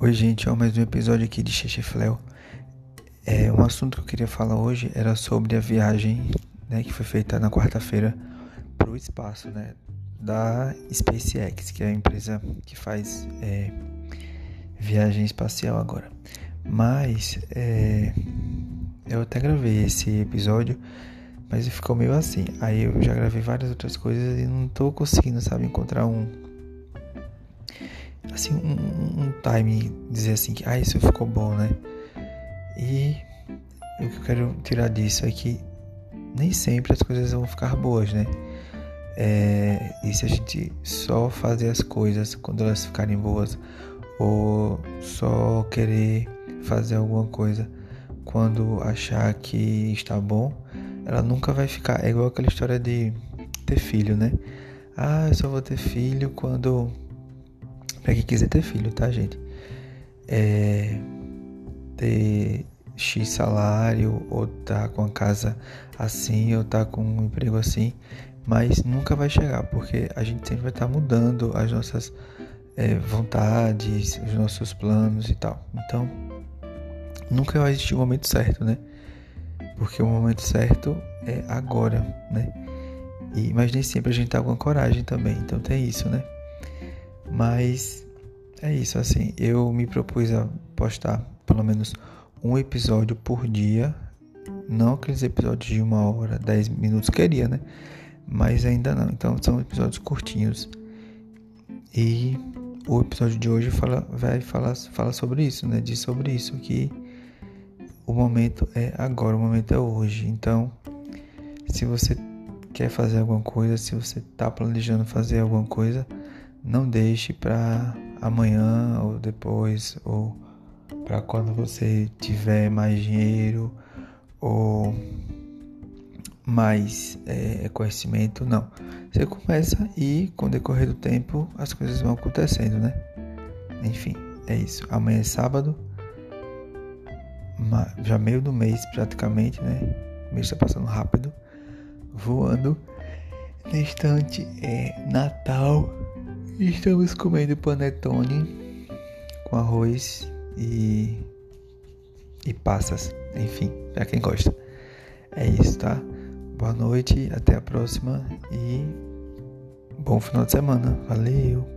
Oi, gente, ó, mais um episódio aqui de Xexifleu. É, um assunto que eu queria falar hoje era sobre a viagem né, que foi feita na quarta-feira para o espaço, né, da SpaceX, que é a empresa que faz é, viagem espacial agora. Mas é, eu até gravei esse episódio, mas ficou meio assim. Aí eu já gravei várias outras coisas e não tô conseguindo, sabe, encontrar um assim um, um time dizer assim que ah isso ficou bom, né? E o que eu quero tirar disso é que nem sempre as coisas vão ficar boas, né? É, e se a gente só fazer as coisas quando elas ficarem boas ou só querer fazer alguma coisa quando achar que está bom, ela nunca vai ficar. É igual aquela história de ter filho, né? Ah, eu só vou ter filho quando para quem quiser ter filho, tá, gente? É, ter X salário, ou tá com a casa assim, ou tá com um emprego assim, mas nunca vai chegar, porque a gente sempre vai estar tá mudando as nossas é, vontades, os nossos planos e tal. Então, nunca vai existir o momento certo, né? Porque o momento certo é agora, né? E, mas nem sempre a gente tá com coragem também, então tem isso, né? Mas é isso, assim, eu me propus a postar pelo menos um episódio por dia. Não aqueles episódios de uma hora, dez minutos, queria, né? Mas ainda não. Então são episódios curtinhos. E o episódio de hoje fala, vai falar fala sobre isso, né? Diz sobre isso, que o momento é agora, o momento é hoje. Então, se você quer fazer alguma coisa, se você está planejando fazer alguma coisa, não deixe para amanhã ou depois ou para quando você tiver mais dinheiro ou mais é, conhecimento, não. Você começa e com o decorrer do tempo as coisas vão acontecendo, né? Enfim, é isso. Amanhã é sábado, já meio do mês praticamente, né? O mês está passando rápido, voando. Na instante é Natal. Estamos comendo panetone com arroz e, e passas, enfim, para quem gosta. É isso, tá? Boa noite, até a próxima e bom final de semana. Valeu!